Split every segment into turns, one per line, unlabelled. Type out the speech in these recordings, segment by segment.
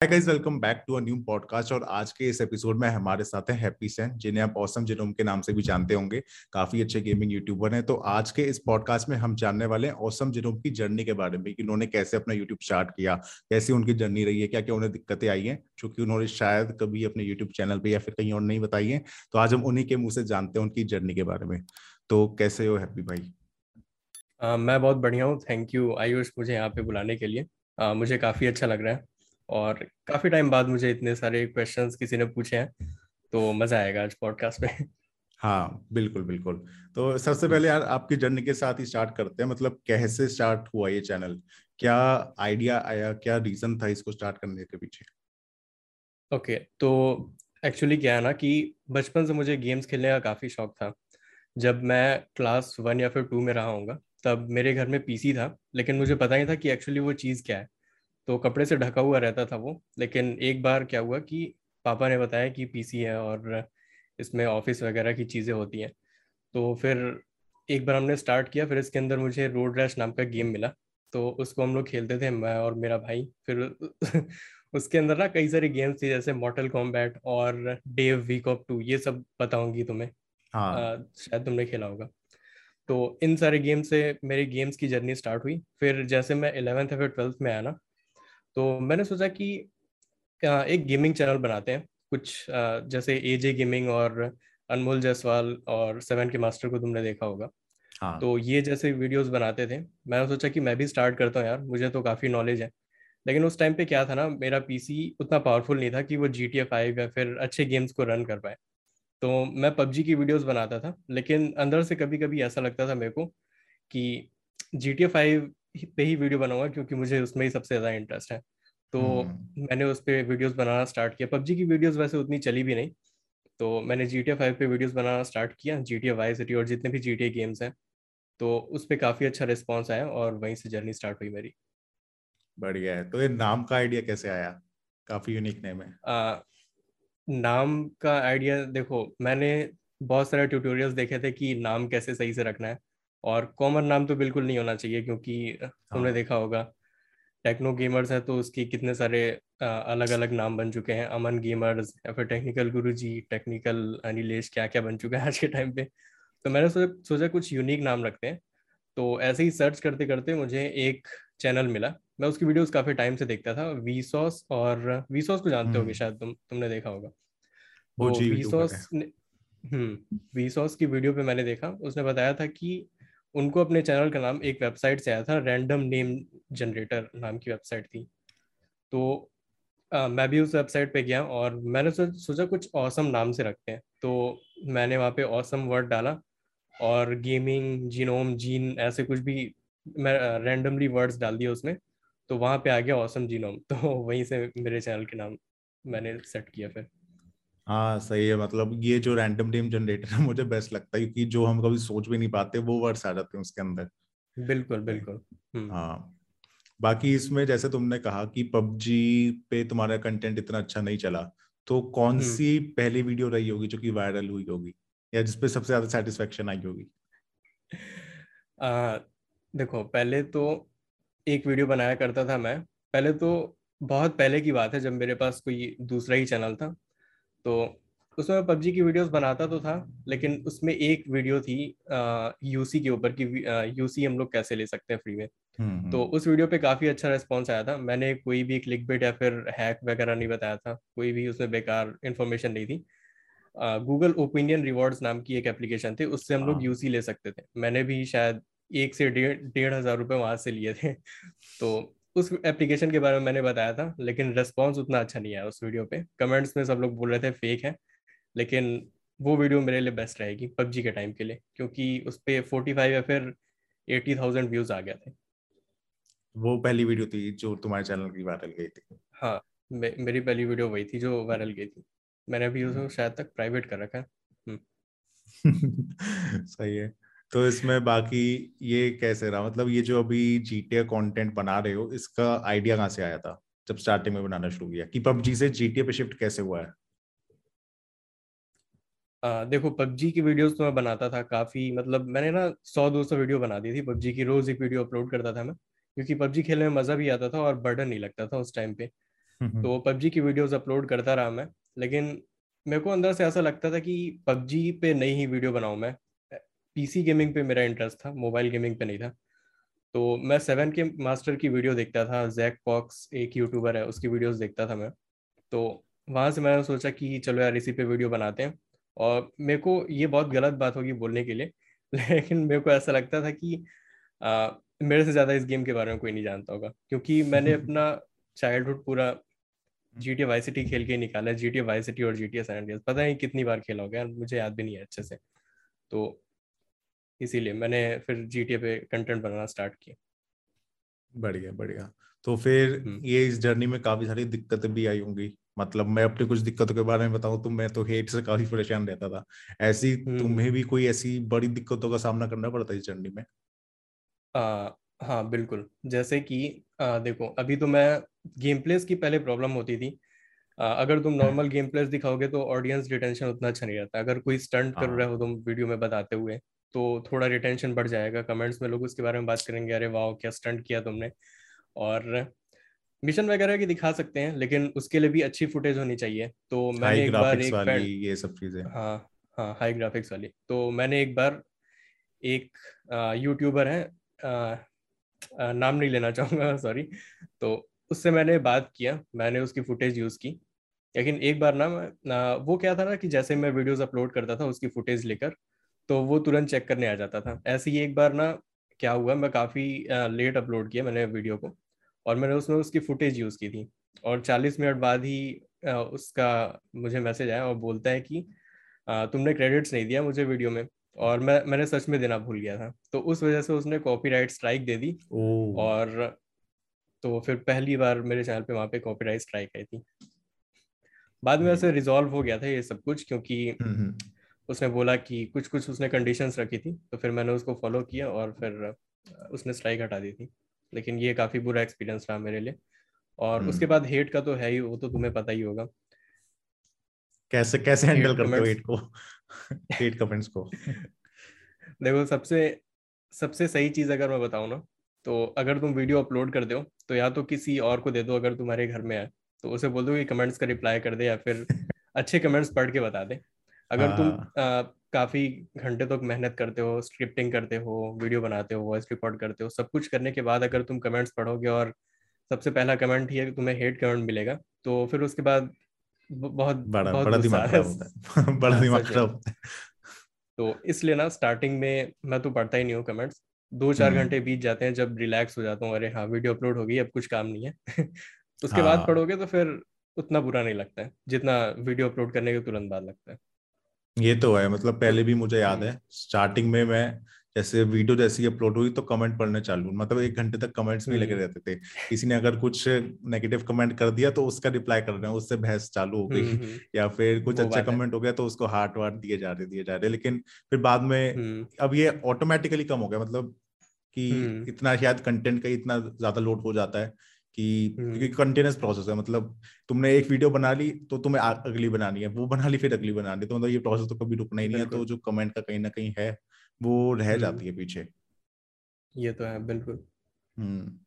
Hi guys welcome back to a new podcast और आज के इस एपिसोड में हमारे साथ हैं हैप्पी सेन जिन्हें आप औसम जिनोम के नाम से भी जानते होंगे। काफ़ी अच्छे गेमिंग यूट्यूबर हैं। तो आज के इस पॉडकास्ट में हम जानने वाले हैं औसम जिनोम की जर्नी के बारे में कि उन्होंने कैसे अपना यूट्यूब स्टार्ट किया, कैसी उनकी जर्नी रही है क्या क्या उन्हें दिक्कतें आई हैं, जो कि उन्होंने शायद कभी अपने यूट्यूब चैनल पर या फिर कहीं और नहीं बताई है। तो आज हम उन्हीं के मुँह से जानते हैं उनकी जर्नी के बारे में। तो कैसे हो हैप्पी भाई?
मैं बहुत बढ़िया हूँ। थैंक यू आयुष, मुझे यहाँ पे बुलाने के लिए। मुझे काफ़ी अच्छा लग रहा है। और काफ़ी टाइम बाद मुझे इतने सारे क्वेश्चंस किसी ने पूछे हैं तो मज़ा आएगा आज पॉडकास्ट में।
हाँ बिल्कुल बिल्कुल। तो सबसे पहले यार आपकी जर्नी के साथ ही स्टार्ट करते हैं। मतलब कैसे स्टार्ट हुआ ये चैनल क्या आइडिया आया? क्या रीजन था इसको स्टार्ट करने के पीछे?
ओके okay, तो एक्चुअली क्या है ना कि बचपन से मुझे गेम्स खेलने का काफ़ी शौक था। जब मैं क्लास वन या फिर टू में रहा हूँ तब मेरे घर में पीसी था लेकिन मुझे पता नहीं था कि एक्चुअली वो चीज़ क्या है। तो कपड़े से ढका हुआ रहता था वो। लेकिन एक बार क्या हुआ कि पापा ने बताया कि पीसी है और इसमें ऑफ़िस वगैरह की चीज़ें होती हैं। तो फिर एक बार हमने स्टार्ट किया फिर इसके अंदर मुझे रोड रैश नाम का गेम मिला। तो उसको हम लोग खेलते थे मैं और मेरा भाई। फिर उसके अंदर ना कई सारे गेम्स थे जैसे मॉटल कॉम्बैट और डेव वीक ऑफ़ टू ये सब बताऊँगी तुम्हें। हाँ। आ, शायद तुमने खेला होगा। तो इन सारे गेम से मेरी गेम्स की जर्नी स्टार्ट हुई। फिर जैसे मैं इलेवेंथ या फिर ट्वेल्थ में आया ना तो मैंने सोचा कि एक गेमिंग चैनल बनाते हैं। कुछ जैसे ए जे गेमिंग और अनमोल जायसवाल और सेवन के मास्टर को तुमने देखा होगा। हाँ. तो ये जैसे वीडियोस बनाते थे। मैंने सोचा कि मैं भी स्टार्ट करता हूँ यार मुझे तो काफ़ी नॉलेज है। लेकिन उस टाइम पे क्या था ना मेरा पीसी उतना पावरफुल नहीं था कि वो जी टी फाइव या फिर अच्छे गेम्स को रन कर पाए। तो मैं पबजी की वीडियोस बनाता था लेकिन अंदर से कभी कभी ऐसा लगता था मेरे को कि जी टी फाइव पे ही वीडियो बनाऊँगा क्योंकि मुझे उसमें ही सबसे ज़्यादा इंटरेस्ट है। तो hmm. मैंने उस पर वीडियोज़ बनाना स्टार्ट किया। पबजी की वीडियोज़ वैसे उतनी चली भी नहीं। तो मैंने जी टी फाइव पे वीडियोज़ बनाना स्टार्ट किया जी टी वाई सिटी और जितने भी जी टी गेम्स हैं। तो उस पर काफ़ी अच्छा रिस्पॉन्स आया और वहीं से जर्नी स्टार्ट हुई मेरी।
बढ़िया है। तो ये नाम का आइडिया कैसे आया? काफ़ी यूनिक नेम है। आ,
नाम का आइडिया देखो मैंने बहुत सारे ट्यूटोरियल्स देखे थे कि नाम कैसे सही से रखना है। और कॉमन नाम तो बिल्कुल नहीं होना चाहिए क्योंकि तुमने हाँ। देखा होगा टेक्नो गेमर्स है तो उसकी कितने सारे अलग अलग नाम बन चुके हैं। अमन गेमर्स या फिर टेक्निकल गुरु जी टेक्निकल अनिलेश क्या क्या बन चुका है आज के टाइम पे। तो मैंने सोचा सोचा कुछ यूनिक नाम रखते हैं। तो ऐसे ही सर्च करते करते मुझे एक चैनल मिला। मैं उसकी वीडियोस काफ़ी टाइम से देखता था वी सॉस और वी सॉस को जानते होगे हम्म। शायद तुम तुमने देखा होगा। तो वी सॉस हम्म वी सॉस की वीडियो पे मैंने देखा। उसने बताया था कि उनको अपने चैनल का नाम एक वेबसाइट से आया था रैंडम नेम जनरेटर नाम की वेबसाइट थी। तो आ, मैं भी उस वेबसाइट पे गया और मैंने सोचा कुछ औसम नाम से रखते हैं। तो मैंने वहाँ पे औसम वर्ड डाला और गेमिंग जीनोम जीन ऐसे कुछ भी मैं रैंडमली वर्ड्स डाल दिए उसमें। तो वहाँ पे आ गया औसम जीनोम तो वहीं से मेरे चैनल के नाम मैंने सेट किया फिर।
हाँ सही है मतलब ये जो रैंडम नेम जनरेटर है मुझे बेस्ट लगता है क्योंकि जो हम कभी सोच भी नहीं पाते वो वर्ड्स आ जाते हैं उसके अंदर।
बिल्कुल बिल्कुल।
हम्म। हाँ। बाकी इसमें जैसे तुमने कहा कि पबजी पे तुम्हारा कंटेंट इतना अच्छा नहीं चला तो कौन हम्म। सी पहली वीडियो रही होगी जो कि वायरल हुई होगी या जिसपे सबसे ज़्यादा सेटिस्फेक्शन आई होगी?
देखो पहले तो एक वीडियो बनाया करता था मैं। पहले तो बहुत पहले की बात है जब मेरे पास कोई दूसरा ही चैनल था। तो उसमें मैं पबजी की वीडियोस बनाता तो था लेकिन उसमें एक वीडियो थी यूसी के ऊपर कि यूसी हम लोग कैसे ले सकते हैं फ्री में हम्म, तो हम्म। उस वीडियो पे काफ़ी अच्छा रिस्पॉन्स आया था। मैंने कोई भी क्लिक बिट या फिर हैक वगैरह नहीं बताया था। कोई भी उसमें बेकार इन्फॉर्मेशन नहीं थी। गूगल ओपिनियन रिवॉर्ड्स नाम की एक एप्लीकेशन थी उससे हम लोग यूसी हाँ। ले सकते थे। मैंने भी शायद एक से डेढ़ डेढ़ हज़ार रुपये वहाँ से लिए थे। तो उस एप्लीकेशन के बारे में मैंने बताया था लेकिन रेस्पॉन्स उतना अच्छा नहीं आया उस वीडियो पे। कमेंट्स में सब लोग बोल रहे थे फेक है लेकिन वो वीडियो मेरे लिए बेस्ट रहेगी पबजी के टाइम के लिए क्योंकि उस पर फोर्टी फाइव या फिर एटी थाउज़ेंड व्यूज़ आ गया थे।
वो पहली वीडियो थी जो तुम्हारे चैनल की वायरल गई थी।
हाँ मे, मेरी पहली वीडियो वही थी जो वायरल गई थी। मैंने अभी उसको हम्म। शायद तक प्राइवेट कर रखा है। हम्म।
सही है। तो इसमें बाकी ये कैसे रहा? मतलब ये जो अभी जीटीए कंटेंट बना रहे हो इसका आइडिया कहाँ से आया था जब स्टार्टिंग में बनाना शुरू किया? कि पबजी से जीटीए पे शिफ्ट कैसे हुआ है?
आ, देखो पबजी की वीडियोस तो मैं बनाता था काफ़ी मतलब मैंने ना सौ दो सौ वीडियो बना दी थी पबजी की रोज एक वीडियो अपलोड करता था मैं क्योंकि पबजी खेलने में मज़ा भी आता था और बर्डन नहीं लगता था उस टाइम पे। तो पबजी की वीडियोस अपलोड करता रहा मैं लेकिन मेरे को अंदर से ऐसा लगता था कि पबजी पे नई ही वीडियो बनाऊँ मैं। पीसी गेमिंग पे मेरा इंटरेस्ट था मोबाइल गेमिंग पे नहीं था। तो मैं सेवन के मास्टर की वीडियो देखता था जैक पॉक्स एक यूट्यूबर है उसकी वीडियोस देखता था मैं। तो वहाँ से मैंने सोचा कि चलो यार इसी पे वीडियो बनाते हैं। और मेरे को ये बहुत गलत बात होगी बोलने के लिए लेकिन मेरे को ऐसा लगता था कि आ, मेरे से ज़्यादा इस गेम के बारे में कोई नहीं जानता होगा। क्योंकि मैंने अपना चाइल्डहुड पूरा जी टी वाई सिटी खेल के निकाला जी टी वाई सिटी और जी टी एस पता नहीं कितनी बार खेला होगा मुझे याद भी नहीं है अच्छे से। तो इसीलिए मैंने फिर जी पे कंटेंट बनाना स्टार्ट किया।
बढ़िया बढ़िया। तो फिर हम्म। ये इस जर्नी में काफ़ी सारी दिक्कतें भी आई होंगी। मतलब मैं अपनी कुछ दिक्कतों के बारे में बताऊँ तो मैं तो हेट से काफ़ी परेशान रहता था। ऐसी हम्म। तुम्हें भी कोई ऐसी बड़ी दिक्कतों का सामना करना पड़ता है इस जर्नी में?
आ, हाँ बिल्कुल। जैसे कि आ, देखो अभी तो मैं गेम प्लेस की पहले प्रॉब्लम होती थी। आ, अगर तुम नॉर्मल गेम प्लेस दिखाओगे तो ऑडियंस रिटेंशन उतना अच्छा नहीं रहता। अगर कोई स्टंट कर रहे हाँ। हो तुम वीडियो में बताते हुए तो थोड़ा रिटेंशन बढ़ जाएगा। कमेंट्स में लोग उसके बारे में बात करेंगे अरे वाह क्या स्टंट किया तुमने? और मिशन वगैरह की दिखा सकते हैं लेकिन उसके लिए भी अच्छी फुटेज होनी चाहिए। तो मैंने एक बार एक
वाली ये सब चीज़ें।
हाँ हाँ हाई ग्राफिक्स वाली। तो मैंने एक बार एक यूट्यूबर है आ, आ, नाम नहीं लेना चाहूँगा सॉरी तो उससे मैंने बात किया मैंने उसकी फुटेज यूज़ की। लेकिन एक बार ना मैं वो क्या था ना कि जैसे मैं वीडियोस अपलोड करता था उसकी फुटेज लेकर तो वो तुरंत चेक करने आ जाता था। ऐसे ही एक बार ना क्या हुआ मैं काफ़ी लेट अपलोड किया मैंने वीडियो को और मैंने उसमें उसकी फुटेज यूज़ की थी और 40 मिनट बाद ही उसका मुझे मैसेज आया और बोलता है कि तुमने क्रेडिट्स नहीं दिया मुझे वीडियो में और मैं मैंने सच में देना भूल गया था। तो उस वजह से उसने कॉपीराइट स्ट्राइक दे दी और तो फिर पहली बार मेरे चैनल पे वहाँ पे कॉपीराइट स्ट्राइक आई थी। बाद में ऐसे रिजॉल्व हो गया था ये सब कुछ क्योंकि हम्म, हम्म। उसने बोला कि कुछ कुछ उसने कंडीशंस रखी थी तो फिर मैंने उसको फॉलो किया और फिर उसने स्ट्राइक हटा दी थी। लेकिन ये काफ़ी बुरा एक्सपीरियंस रहा मेरे लिए। और उसके हम्म। बाद हेट का तो है ही वो तो तुम्हें पता ही होगा।
कैसे कैसे हैंडल करते हो हेट को? हेट कमेंट्स को।
देखो सबसे सबसे सही चीज़ अगर मैं बताऊँ ना तो अगर तुम वीडियो अपलोड कर दो तो या तो किसी और को दे दो अगर तुम्हारे घर में है तो उसे बोल दो कि कमेंट्स का रिप्लाई कर दे या फिर अच्छे कमेंट्स पढ़ के बता दे। अगर तुम आ, काफ़ी घंटे तक तो मेहनत करते हो स्क्रिप्टिंग करते हो वीडियो बनाते हो वॉइस रिकॉर्ड करते हो सब कुछ करने के बाद अगर तुम कमेंट्स पढ़ोगे और सबसे पहला कमेंट ही है कि तुम्हें हेट कमेंट मिलेगा तो फिर उसके बाद बहुत
बड़ा बहुत बड़ा दिमाग खराब होता है। बड़ा हाँ, दिमाग खराब होता है।
तो इसलिए ना स्टार्टिंग में मैं तो पढ़ता ही नहीं हूँ कमेंट्स दो चार। घंटे बीत जाते हैं जब रिलैक्स हो जाता हूँ अरे हाँ वीडियो अपलोड हो गई अब कुछ काम नहीं है। उसके बाद हाँ। पढ़ोगे तो फिर उतना बुरा नहीं लगता है जितना वीडियो अपलोड करने के तुरंत बाद लगता है।
ये तो है मतलब पहले भी मुझे याद है स्टार्टिंग में मैं जैसे वीडियो जैसी अपलोड हुई तो कमेंट पढ़ने चालू मतलब एक घंटे तक कमेंट्स में लगे हम्म। रहते थे। किसी ने अगर कुछ नेगेटिव कमेंट कर दिया तो उसका रिप्लाई कर रहे हैं उससे बहस चालू हो गई हम्म, हम्म। या फिर कुछ अच्छा कमेंट हो। गया तो उसको हार्ट वार्ट दिए जा रहे दिए जा रहे लेकिन फिर बाद में अब ये ऑटोमेटिकली कम हो गया मतलब कि इतना शायद कंटेंट का इतना ज़्यादा लोड हो जाता है। कि क्योंकि कंटिन्यूस प्रोसेस है मतलब तुमने एक वीडियो बना ली तो तुम्हें अगली बनानी है वो बना ली फिर अगली बनानी है तो मतलब ये प्रोसेस तो कभी रुकना ही नहीं है तो जो कमेंट का कहीं ना कहीं है वो रह जाती है पीछे।
ये तो है बिल्कुल।
हम्म।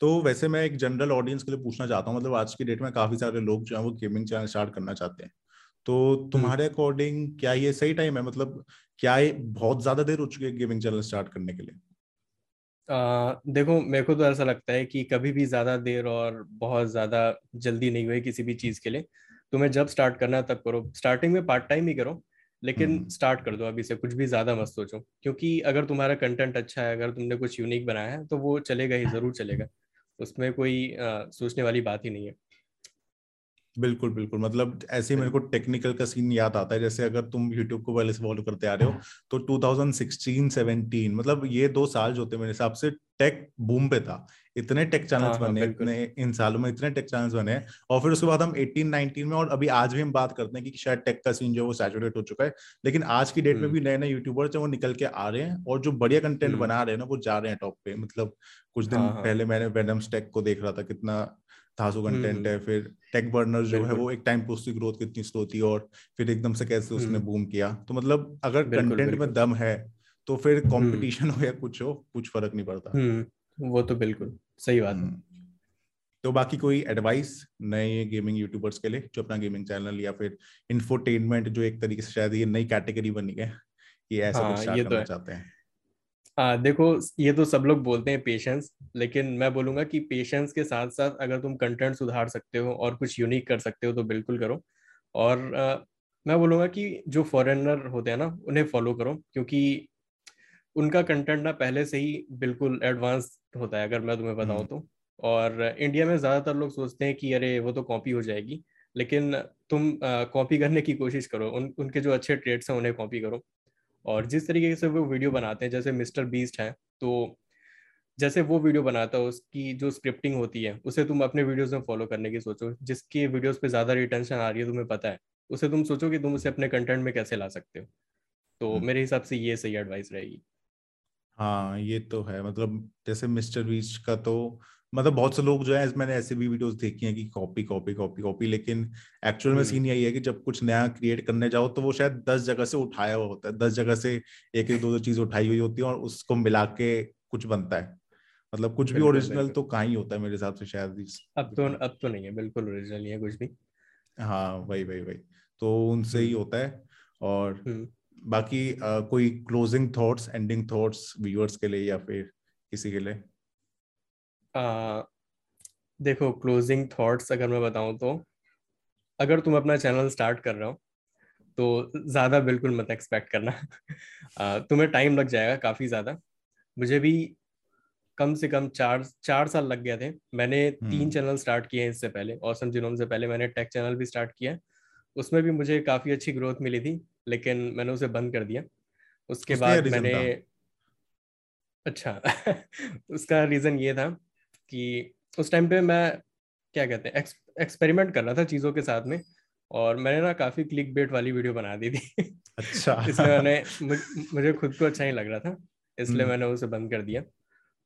तो वैसे मैं एक जनरल ऑडियंस के लिए पूछना चाहता हूँ मतलब आज की डेट में काफ़ी सारे लोग जो है वो गेमिंग चैनल स्टार्ट करना चाहते हैं। तो तुम्हारे अकॉर्डिंग क्या ये सही टाइम है? मतलब क्या ये बहुत ज़्यादा देर हो चुकी है गेमिंग चैनल स्टार्ट करने के लिए?
आ, देखो मेरे को तो ऐसा लगता है कि कभी भी ज़्यादा देर और बहुत ज़्यादा जल्दी नहीं हुई किसी भी चीज़ के लिए तुम्हें जब स्टार्ट करना है तब करो। स्टार्टिंग में पार्ट टाइम ही करो लेकिन स्टार्ट कर दो अभी से कुछ भी ज़्यादा मत सोचो क्योंकि अगर तुम्हारा कंटेंट अच्छा है अगर तुमने कुछ यूनिक बनाया है तो वो चलेगा ही ज़रूर चलेगा उसमें कोई आ, सोचने वाली बात ही नहीं है।
बिल्कुल बिल्कुल। मतलब ऐसे ही मेरे को टेक्निकल का सीन याद आता है जैसे अगर तुम यूट्यूब को पहले से फॉलो करते आ रहे हो तो 2016 17 मतलब ये दो साल जो थे मेरे हिसाब से टेक बूम पे था। इतने टेक चैनल्स हाँ, बने हाँ, इतने इन सालों में इतने टेक चैनल्स बने और फिर उसके बाद हम 18 19 में और अभी आज भी हम बात करते हैं कि शायद टेक का सीन जो है वो सैचुरेट हो चुका है। लेकिन आज की डेट में भी नए नए यूट्यूबर्स जो वो निकल के आ रहे हैं और जो बढ़िया कंटेंट बना रहे हैं ना वो जा रहे हैं टॉप पे। मतलब कुछ दिन हाँ, पहले मैंने वेनम्स टेक को देख रहा था कितना थासो कंटेंट हम्म, है फिर टेक बर्नर जो है वो एक टाइम पे उसकी ग्रोथ कितनी स्लो थी और फिर एकदम से कैसे उसने बूम हम्म। किया। तो मतलब अगर कंटेंट में दम है तो फिर कंपटीशन हम्म। हो या कुछ हो कुछ फ़र्क नहीं पड़ता।
वो तो बिल्कुल सही बात। है
तो बाकी कोई एडवाइस नए गेमिंग यूट्यूबर्स के लिए जो अपना गेमिंग चैनल या फिर इंफोटेनमेंट जो एक तरीके से शायद ये नई कैटेगरी बनी है ये ऐसा हाँ, कुछ स्टार्ट तो करना चाहते हैं?
आ, देखो ये तो सब लोग बोलते हैं पेशेंस लेकिन मैं बोलूँगा कि पेशेंस के साथ साथ अगर तुम कंटेंट सुधार सकते हो और कुछ यूनिक कर सकते हो तो बिल्कुल करो। और आ, मैं बोलूँगा कि जो फॉरेनर होते हैं ना उन्हें फॉलो करो क्योंकि उनका कंटेंट ना पहले से ही बिल्कुल एडवांस होता है अगर मैं तुम्हें बताऊँ हम्म। तो। और इंडिया में ज़्यादातर लोग सोचते हैं कि अरे वो तो कॉपी हो जाएगी लेकिन तुम कॉपी करने की कोशिश करो उन उनके जो अच्छे ट्रेड्स हैं उन्हें कॉपी करो। और जिस तरीके से वो वीडियो बनाते हैं जैसे मिस्टर बीस्ट है तो जैसे वो वीडियो बनाता है उसकी जो स्क्रिप्टिंग होती है उसे तुम अपने वीडियोस में फॉलो करने की सोचो। जिसकी वीडियोस पे ज़्यादा रिटेंशन आ रही है तुम्हें पता है उसे तुम सोचो कि तुम उसे अपने कंटेंट में कैसे ला सकते हो। तो हम्म। मेरे हिसाब से ये सही एडवाइस रहेगी।
हाँ ये तो है। मतलब जैसे मिस्टर बीस्ट का तो मतलब बहुत से लोग जो है मैंने ऐसे भी वीडियोस देखी हैं कि कॉपी कॉपी कॉपी कॉपी लेकिन एक्चुअल में सीन हम्म। यही है कि जब कुछ नया क्रिएट करने जाओ तो वो शायद दस जगह से उठाया हुआ होता है दस जगह से एक एक दो दो चीज़ उठाई हुई होती है और उसको मिला के कुछ बनता है मतलब कुछ भी ओरिजिनल तो कहाँ ही होता है मेरे हिसाब से शायद
अब तो अब तो नहीं है बिल्कुल ओरिजिनल नहीं है कुछ भी
हाँ वही वही वही तो उनसे ही हम्म। होता है और हम्म। बाकी कोई closing thoughts ending thoughts viewers के लिए या फिर किसी के लिए
आ, देखो क्लोजिंग थॉट्स अगर मैं बताऊँ तो अगर तुम अपना चैनल स्टार्ट कर रहे हो तो ज़्यादा बिल्कुल मत एक्सपेक्ट करना। आ, तुम्हें टाइम लग जाएगा काफ़ी ज़्यादा। मुझे भी कम से कम चार चार साल लग गए थे। मैंने तीन चैनल हम्म। स्टार्ट किए हैं इससे पहले औसम जिनोम से पहले मैंने टेक चैनल भी स्टार्ट किया। उसमें भी मुझे काफ़ी अच्छी ग्रोथ मिली थी लेकिन मैंने उसे बंद कर दिया। उसके बाद मैंने अच्छा उसका रीज़न ये था कि उस टाइम पे मैं क्या कहते हैं एक्सपेरिमेंट कर रहा था चीज़ों के साथ में और मैंने ना काफ़ी क्लिक बेट वाली वीडियो बना दी थी। अच्छा। इसलिए मैंने मुझे खुद को अच्छा नहीं लग रहा था इसलिए हम्म। मैंने उसे बंद कर दिया।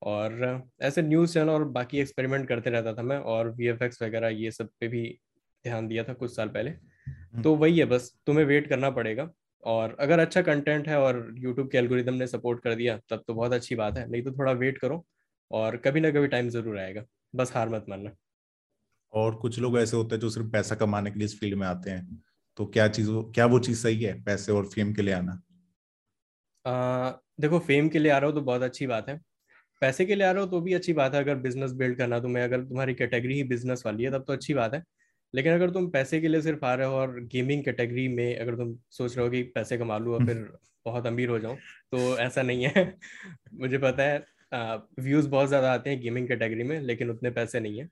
और ऐसे न्यूज़ चैनल और बाकी एक्सपेरिमेंट करते रहता था मैं और वी वगैरह ये सब पे भी ध्यान दिया था कुछ साल पहले। हम्म। तो वही है बस तुम्हें वेट करना पड़ेगा और अगर अच्छा कंटेंट है और यूट्यूब के एल्गोरिदम ने सपोर्ट कर दिया तब तो बहुत अच्छी बात है नहीं तो थोड़ा वेट करो। और कभी ना कभी टाइम ज़रूर आएगा। बस हार मत मानना।
और कुछ लोग ऐसे होते हैं जो सिर्फ़ पैसा कमाने के लिए इस फ़ील्ड में आते हैं। तो क्या चीज़ क्या वो चीज़ सही है पैसे और फेम के लिए आना?
आ, देखो फेम के लिए आ रहा हो तो बहुत अच्छी बात है। पैसे के लिए आ रहे हो तो भी अच्छी बात है। अगर बिज़नेस बिल्ड करना तुम्हें अगर तुम्हारी कैटेगरी ही बिज़नेस वाली है तब तो अच्छी बात है। लेकिन अगर तुम पैसे के लिए सिर्फ़ आ रहे हो और गेमिंग कैटेगरी में अगर तुम सोच रहे हो कि पैसे कमा लूँ और फिर बहुत अमीर हो जाऊँ तो ऐसा नहीं है। मुझे पता है व्यूज़ बहुत ज़्यादा आते हैं गेमिंग कैटेगरी में लेकिन उतने पैसे नहीं है।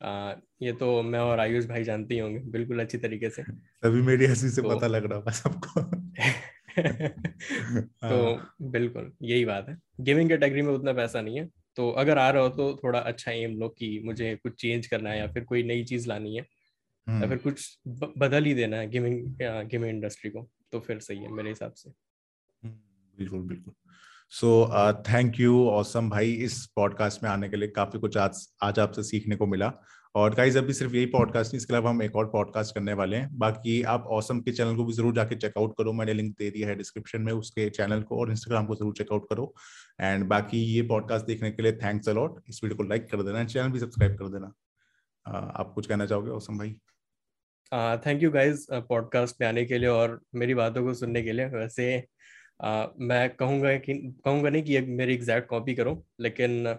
आ, ये तो मैं और आयुष भाई जानते ही होंगे बिल्कुल अच्छी तरीके से।
तभी मेरी हँसी से तो, पता लग रहा है सबको
तो हाँ। बिल्कुल यही बात है। गेमिंग कैटेगरी में उतना पैसा नहीं है। तो अगर आ रहा हो तो थोड़ा अच्छा एम लो कि मुझे कुछ चेंज करना है या फिर कोई नई चीज़ लानी है। या हम्म। फिर कुछ बदल ही देना है गेमिंग गेमिंग इंडस्ट्री को तो फिर सही है मेरे हिसाब से।
हम्म, बिल्कुल बिल्कुल। सो थैंक यू औसम भाई इस पॉडकास्ट में आने के लिए काफ़ी कुछ आज आज आपसे सीखने को मिला। और गाइज़ अभी सिर्फ़ यही पॉडकास्ट नहीं इसके अलावा हम एक और पॉडकास्ट करने वाले हैं। बाकी आप औसम के चैनल को भी ज़रूर जाके चेकआउट करो। मैंने लिंक दे दिया है डिस्क्रिप्शन में उसके चैनल को और इंस्टाग्राम को ज़रूर चेकआउट करो। एंड बाकी ये पॉडकास्ट देखने के लिए थैंक्स अलॉट इस वीडियो को लाइक कर देना चैनल भी सब्सक्राइब कर देना। Uh, आप कुछ कहना चाहोगे औसम भाई?
थैंक यू गाइज़ पॉडकास्ट में आने के लिए और मेरी बातों को सुनने के लिए। वैसे मैं कहूँगा कि कहूँगा नहीं कि मेरी एग्जैक्ट कॉपी करो लेकिन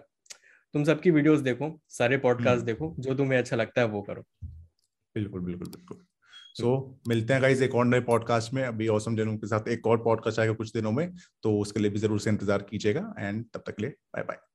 तुम सबकी वीडियोस देखो सारे पॉडकास्ट हम्म। देखो जो तुम्हें अच्छा लगता है वो करो।
बिल्कुल बिल्कुल बिल्कुल। सो so, मिलते हैं गाइज़ एक और नए पॉडकास्ट में। अभी औसम जनू के साथ एक और पॉडकास्ट आएगा कुछ दिनों में तो उसके लिए भी ज़रूर से इंतज़ार कीजिएगा एंड तब तक के लिए बाय बाय